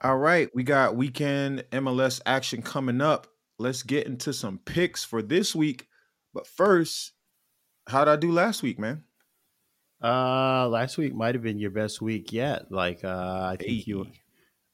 All right, we got weekend MLS action coming up. Let's get into some picks for this week. But first, how did I do last week, man? Uh, last week might have been your best week yet. Like, uh, I think hey. you,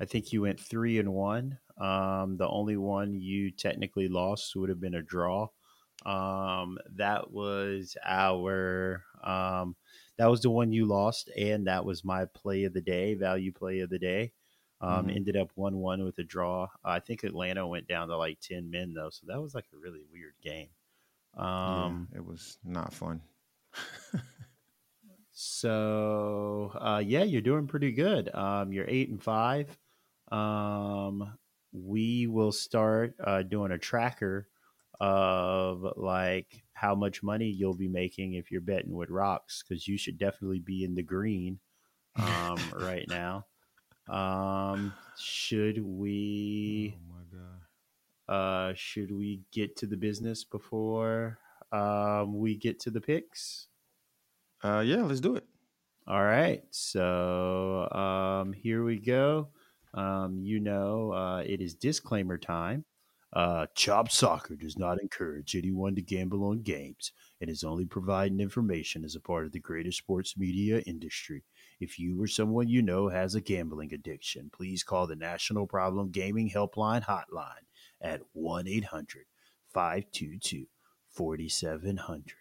I think you went three and one. Um, the only one you technically lost would have been a draw. Um, that was our, um, that was the one you lost, and that was my play of the day, value play of the day. Um, mm-hmm. Ended up one one with a draw. I think Atlanta went down to like ten men though, so that was like a really weird game. Um, yeah, it was not fun. so uh, yeah, you're doing pretty good. Um, you're eight and five. Um, we will start uh, doing a tracker of like how much money you'll be making if you're betting with rocks because you should definitely be in the green um, right now. Um, should we? Oh my god. Uh, should we get to the business before um we get to the picks? Uh, yeah, let's do it. All right. So um, here we go. Um, you know, uh, it is disclaimer time. Uh, Chop Soccer does not encourage anyone to gamble on games and is only providing information as a part of the greater sports media industry. If you or someone you know has a gambling addiction, please call the National Problem Gaming Helpline Hotline at 1 800 522 4700.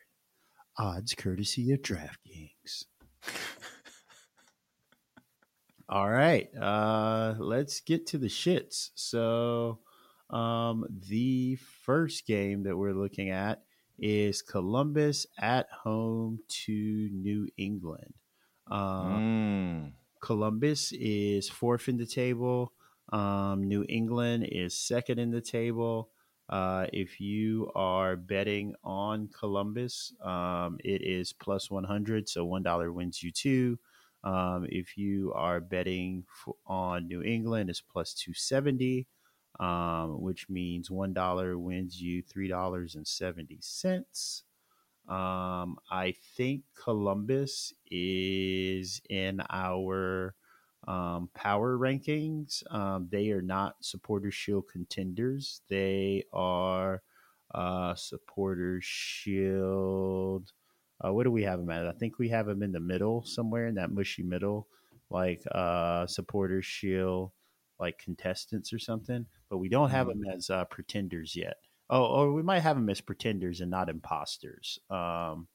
Odds courtesy of DraftKings. All right, uh, let's get to the shits. So, um, the first game that we're looking at is Columbus at home to New England. Uh, mm. Columbus is fourth in the table. Um, New England is second in the table. Uh, if you are betting on Columbus, um, it is plus 100, so $1 wins you two. Um, if you are betting on New England, it's plus 270, um, which means $1 wins you $3.70. Um, I think Columbus is in our um, power rankings. Um, they are not supporter shield contenders. They are uh, supporter shield. Uh, what do we have them at? I think we have them in the middle somewhere in that mushy middle, like uh, supporter shield, like contestants or something. But we don't have them as uh, pretenders yet. Oh, or we might have them as pretenders and not imposters. Um,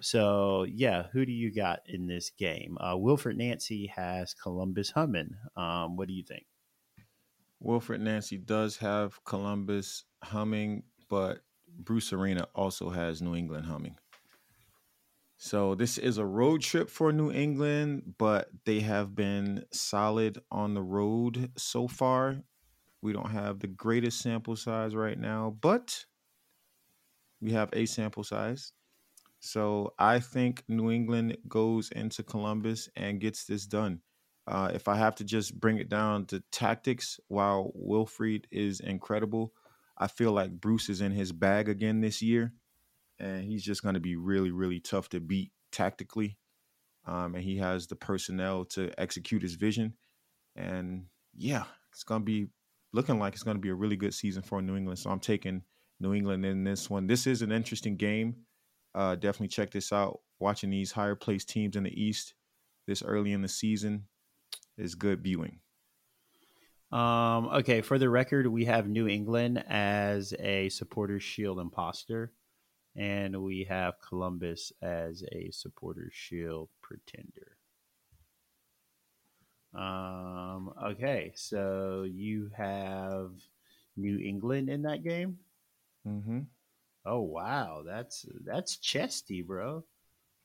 so yeah, who do you got in this game? Uh, Wilfried Nancy has Columbus humming. Um, what do you think? Wilfried Nancy does have Columbus humming, but Bruce Arena also has New England humming. So this is a road trip for New England, but they have been solid on the road so far. We don't have the greatest sample size right now, but we have a sample size. So I think New England goes into Columbus and gets this done. Uh, if I have to just bring it down to tactics, while Wilfried is incredible, I feel like Bruce is in his bag again this year, and he's just going to be really, really tough to beat tactically. Um, and he has the personnel to execute his vision. And yeah, it's going to be looking like it's going to be a really good season for New England. So I'm taking New England in this one. This is an interesting game. Uh, definitely check this out. Watching these higher placed teams in the East this early in the season is good viewing. Um, okay, for the record, we have New England as a supporters shield imposter, and we have Columbus as a supporters shield pretender. Um, okay, so you have New England in that game. Mm-hmm. Oh wow, that's that's chesty, bro.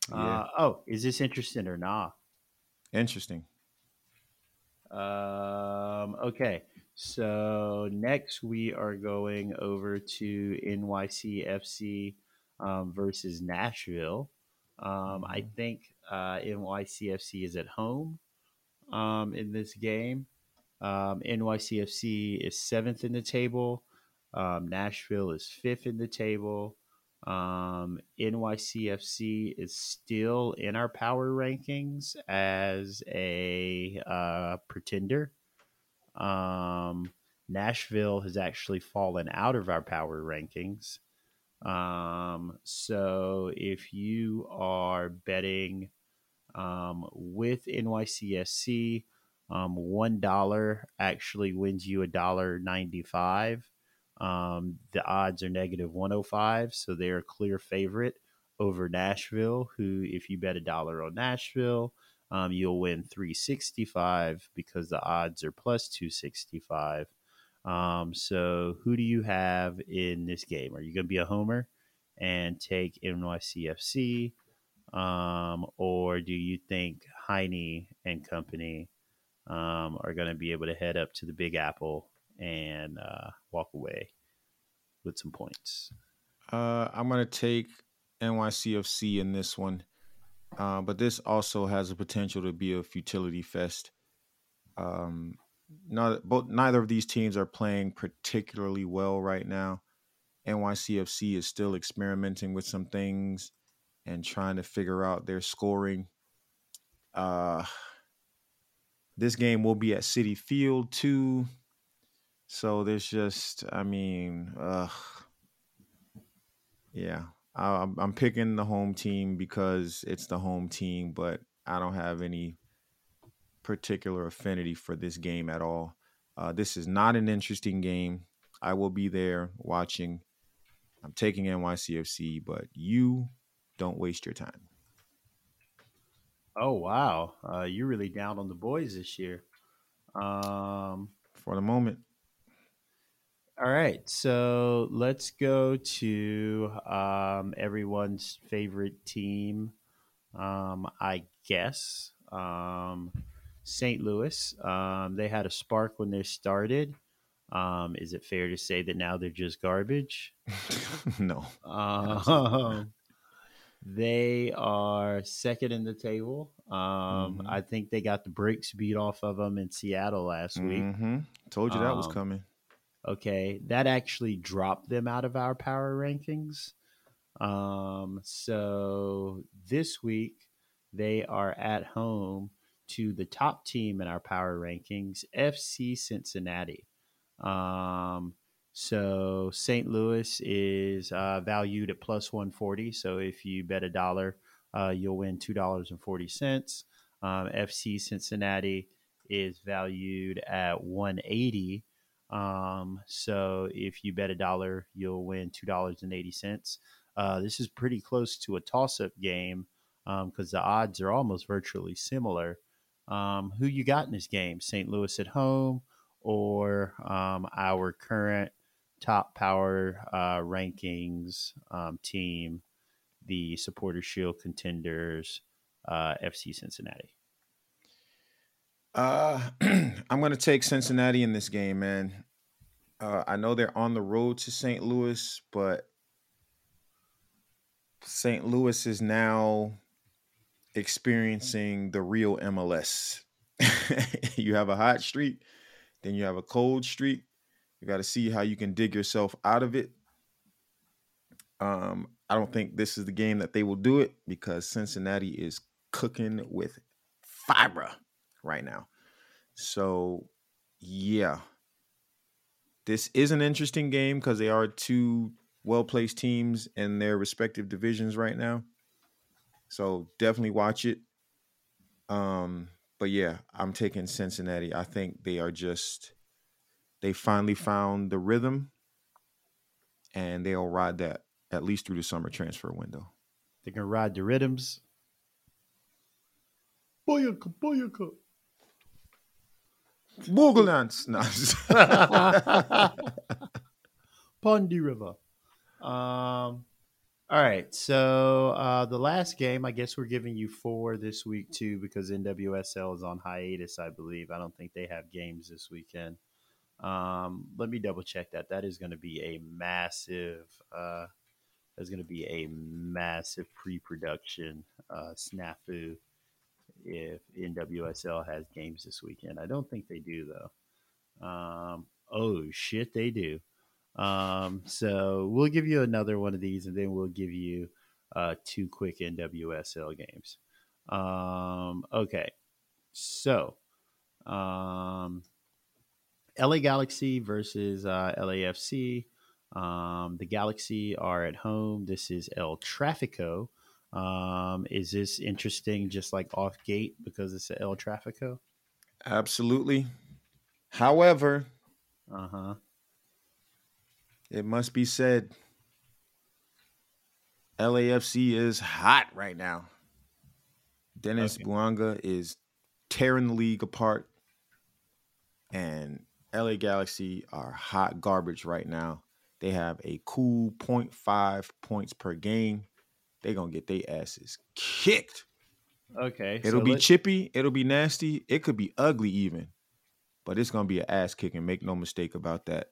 Yeah. Uh, oh, is this interesting or not? Interesting. Um, okay. So next we are going over to NYCFC um, versus Nashville. Um, I think uh, NYCFC is at home um, in this game. Um, NYCFC is seventh in the table. Um, Nashville is fifth in the table. Um, NYCFC is still in our power rankings as a uh, pretender. Um, Nashville has actually fallen out of our power rankings. Um, so if you are betting um, with NYCFC, um, one dollar actually wins you a dollar ninety-five. Um, the odds are negative 105, so they're a clear favorite over Nashville. Who, if you bet a dollar on Nashville, um, you'll win 365 because the odds are plus 265. Um, so, who do you have in this game? Are you going to be a homer and take NYCFC, um, or do you think Hany and company um, are going to be able to head up to the Big Apple and uh, walk away with some points? Uh, I'm going to take NYCFC in this one, uh, but this also has a potential to be a futility fest. Um, not, both, neither of these teams are playing particularly well right now. NYCFC is still experimenting with some things and trying to figure out their scoring. Uh, this game will be at Citi Field too. So there's just, I mean, uh, yeah, I, I'm picking the home team because it's the home team, but I don't have any particular affinity for this game at all. Uh, this is not an interesting game. I will be there watching. I'm taking NYCFC, but you don't waste your time. Oh wow, uh, you're really down on the boys this year. Um, For the moment, all right, so let's go to um, everyone's favorite team. Um, I guess um, St. Louis. Um, they had a spark when they started. Um, is it fair to say that now they're just garbage? no. Um, they are second in the table. Um, Mhm. I think they got the brakes beat off of them in Seattle last week. hmm Told you that was Um, coming. Okay, that actually dropped them out of our power rankings. Um, so this week they are at home to the top team in our power rankings, FC Cincinnati. Um, so St. Louis is uh, valued at plus 140. So if you bet a dollar, uh, you'll win $2.40. Um, FC Cincinnati is valued at 180. Um, so if you bet a dollar, you'll win two dollars and eighty cents. Uh, this is pretty close to a toss-up game because the odds are almost virtually similar. Um, who you got in this game? St. Louis at home or um, our current top power uh, rankings um, team, the Supporter Shield contenders, uh, FC Cincinnati. Uh, I'm going to take Cincinnati in this game, man. Uh, I know they're on the road to St. Louis, but St. Louis is now experiencing the real MLS. you have a hot streak, then you have a cold streak. You got to see how you can dig yourself out of it. Um, I don't think this is the game that they will do it because Cincinnati is cooking with fiber right now. So, yeah. This is an interesting game because they are two well placed teams in their respective divisions right now. So, definitely watch it. Um, but yeah, I'm taking Cincinnati. I think they are just, they finally found the rhythm and they'll ride that at least through the summer transfer window. They're gonna ride the rhythms. Boyaka, boyaka. Boogleance. No. Pondy River. Um, all All right. So uh, the last game, I guess we're giving you four this week too, because NWSL is on hiatus. I believe. I don't think they have games this weekend. Um, let me double check that. That is going to be a massive. Uh, there's going to be a massive pre-production uh, snafu if NWSL has games this weekend. I don't think they do though. Um, oh shit, they do. Um, so we'll give you another one of these, and then we'll give you uh, two quick NWSL games. Um, okay, so um, LA Galaxy versus uh, LAFC. Um, the Galaxy are at home. This is El Trafico. Um, is this interesting, just like off gate, because it's El Trafico? Absolutely. However, uh huh. It must be said, LAFC is hot right now. Denis okay. Bouanga is tearing the league apart, and LA Galaxy are hot garbage right now. They have a cool 0.5 points per game. They're gonna get their asses kicked. Okay. It'll so be chippy, it'll be nasty, it could be ugly even. But it's gonna be an ass kicking, make no mistake about that.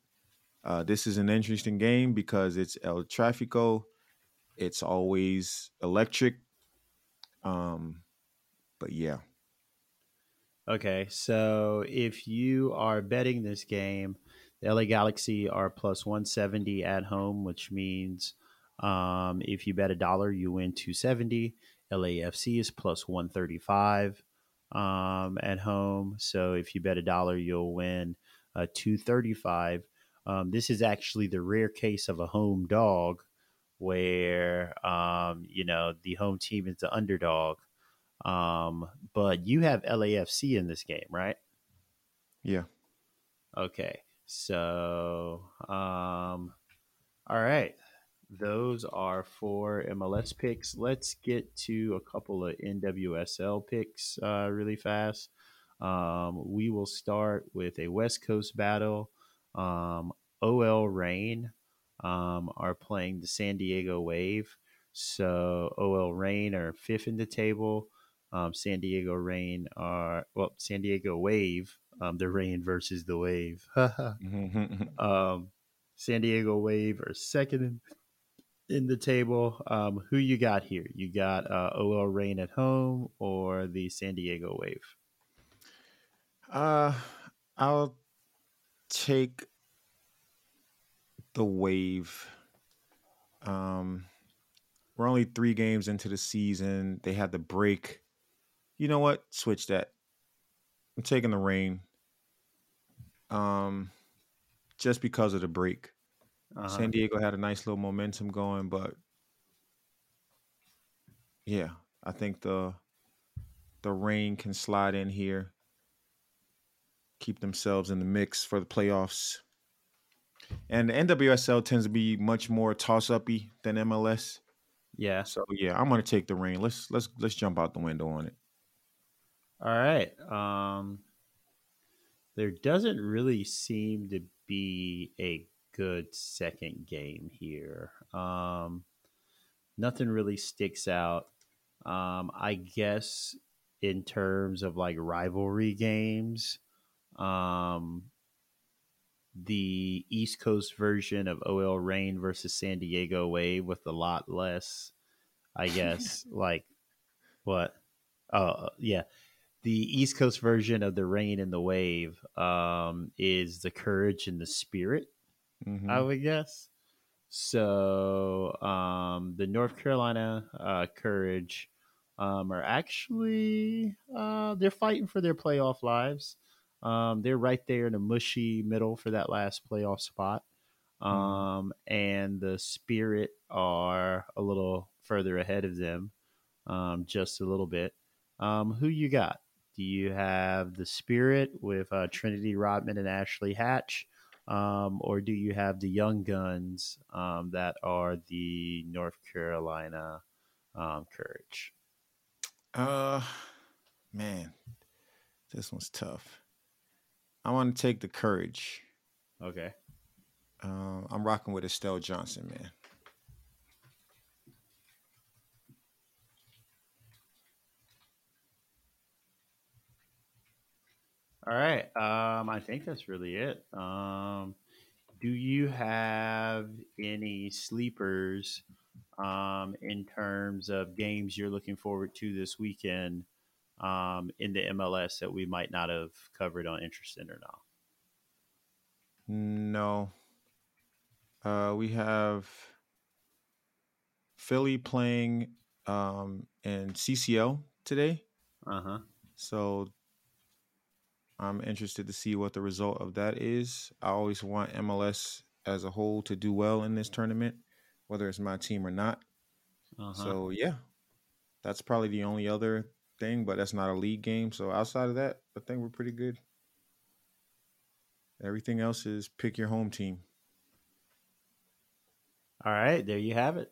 Uh, this is an interesting game because it's El Trafico. It's always electric. Um, but yeah. Okay, so if you are betting this game, the LA Galaxy are plus 170 at home, which means um, if you bet a dollar, you win 270. LAFC is plus 135 um, at home. So if you bet a dollar, you'll win uh, 235. Um, this is actually the rare case of a home dog where, um, you know, the home team is the underdog. Um, but you have LAFC in this game, right? Yeah. Okay. So, um, all right. Those are four MLS picks. Let's get to a couple of NWSL picks uh, really fast. Um, we will start with a West Coast battle. Um, OL Reign um, are playing the San Diego Wave. So OL Reign are fifth in the table. Um, San Diego Reign are well, San Diego Wave. Um, the Reign versus the Wave. um, San Diego Wave are second in, in the table. Um, who you got here? You got uh, OL Reign at home or the San Diego Wave? Uh, I'll take the wave. Um, we're only three games into the season. They had the break. You know what? Switch that. I'm taking the reign. Um, just because of the break. Uh-huh. San Diego had a nice little momentum going, but yeah, I think the the reign can slide in here, keep themselves in the mix for the playoffs. And the NWSL tends to be much more toss uppy than MLS. Yeah. So yeah, I'm gonna take the reign. Let's let's let's jump out the window on it. All right. Um there doesn't really seem to be a good second game here. Um nothing really sticks out. Um I guess in terms of like rivalry games, um the East Coast version of OL Reign versus San Diego Wave with a lot less, I guess, like what? Oh, yeah. The East Coast version of the Reign and the Wave um, is the Courage and the Spirit, mm-hmm. I would guess. So um, the North Carolina uh, Courage um, are actually uh, they're fighting for their playoff lives. Um, they're right there in the mushy middle for that last playoff spot. Mm-hmm. Um, and the Spirit are a little further ahead of them, um, just a little bit. Um, who you got? Do you have the Spirit with uh, Trinity Rodman and Ashley Hatch? Um, or do you have the Young Guns um, that are the North Carolina um, Courage? Uh, man, this one's tough. I want to take the courage. Okay. Uh, I'm rocking with Estelle Johnson, man. All right. Um, I think that's really it. Um, do you have any sleepers um, in terms of games you're looking forward to this weekend um, in the MLS that we might not have covered on Interested or not? No. Uh, we have Philly playing um, in CCL today. Uh huh. So I'm interested to see what the result of that is. I always want MLS as a whole to do well in this tournament, whether it's my team or not. Uh-huh. So yeah, that's probably the only other thing, but that's not a league game. So outside of that, I think we're pretty good. Everything else is pick your home team. All right, there you have it.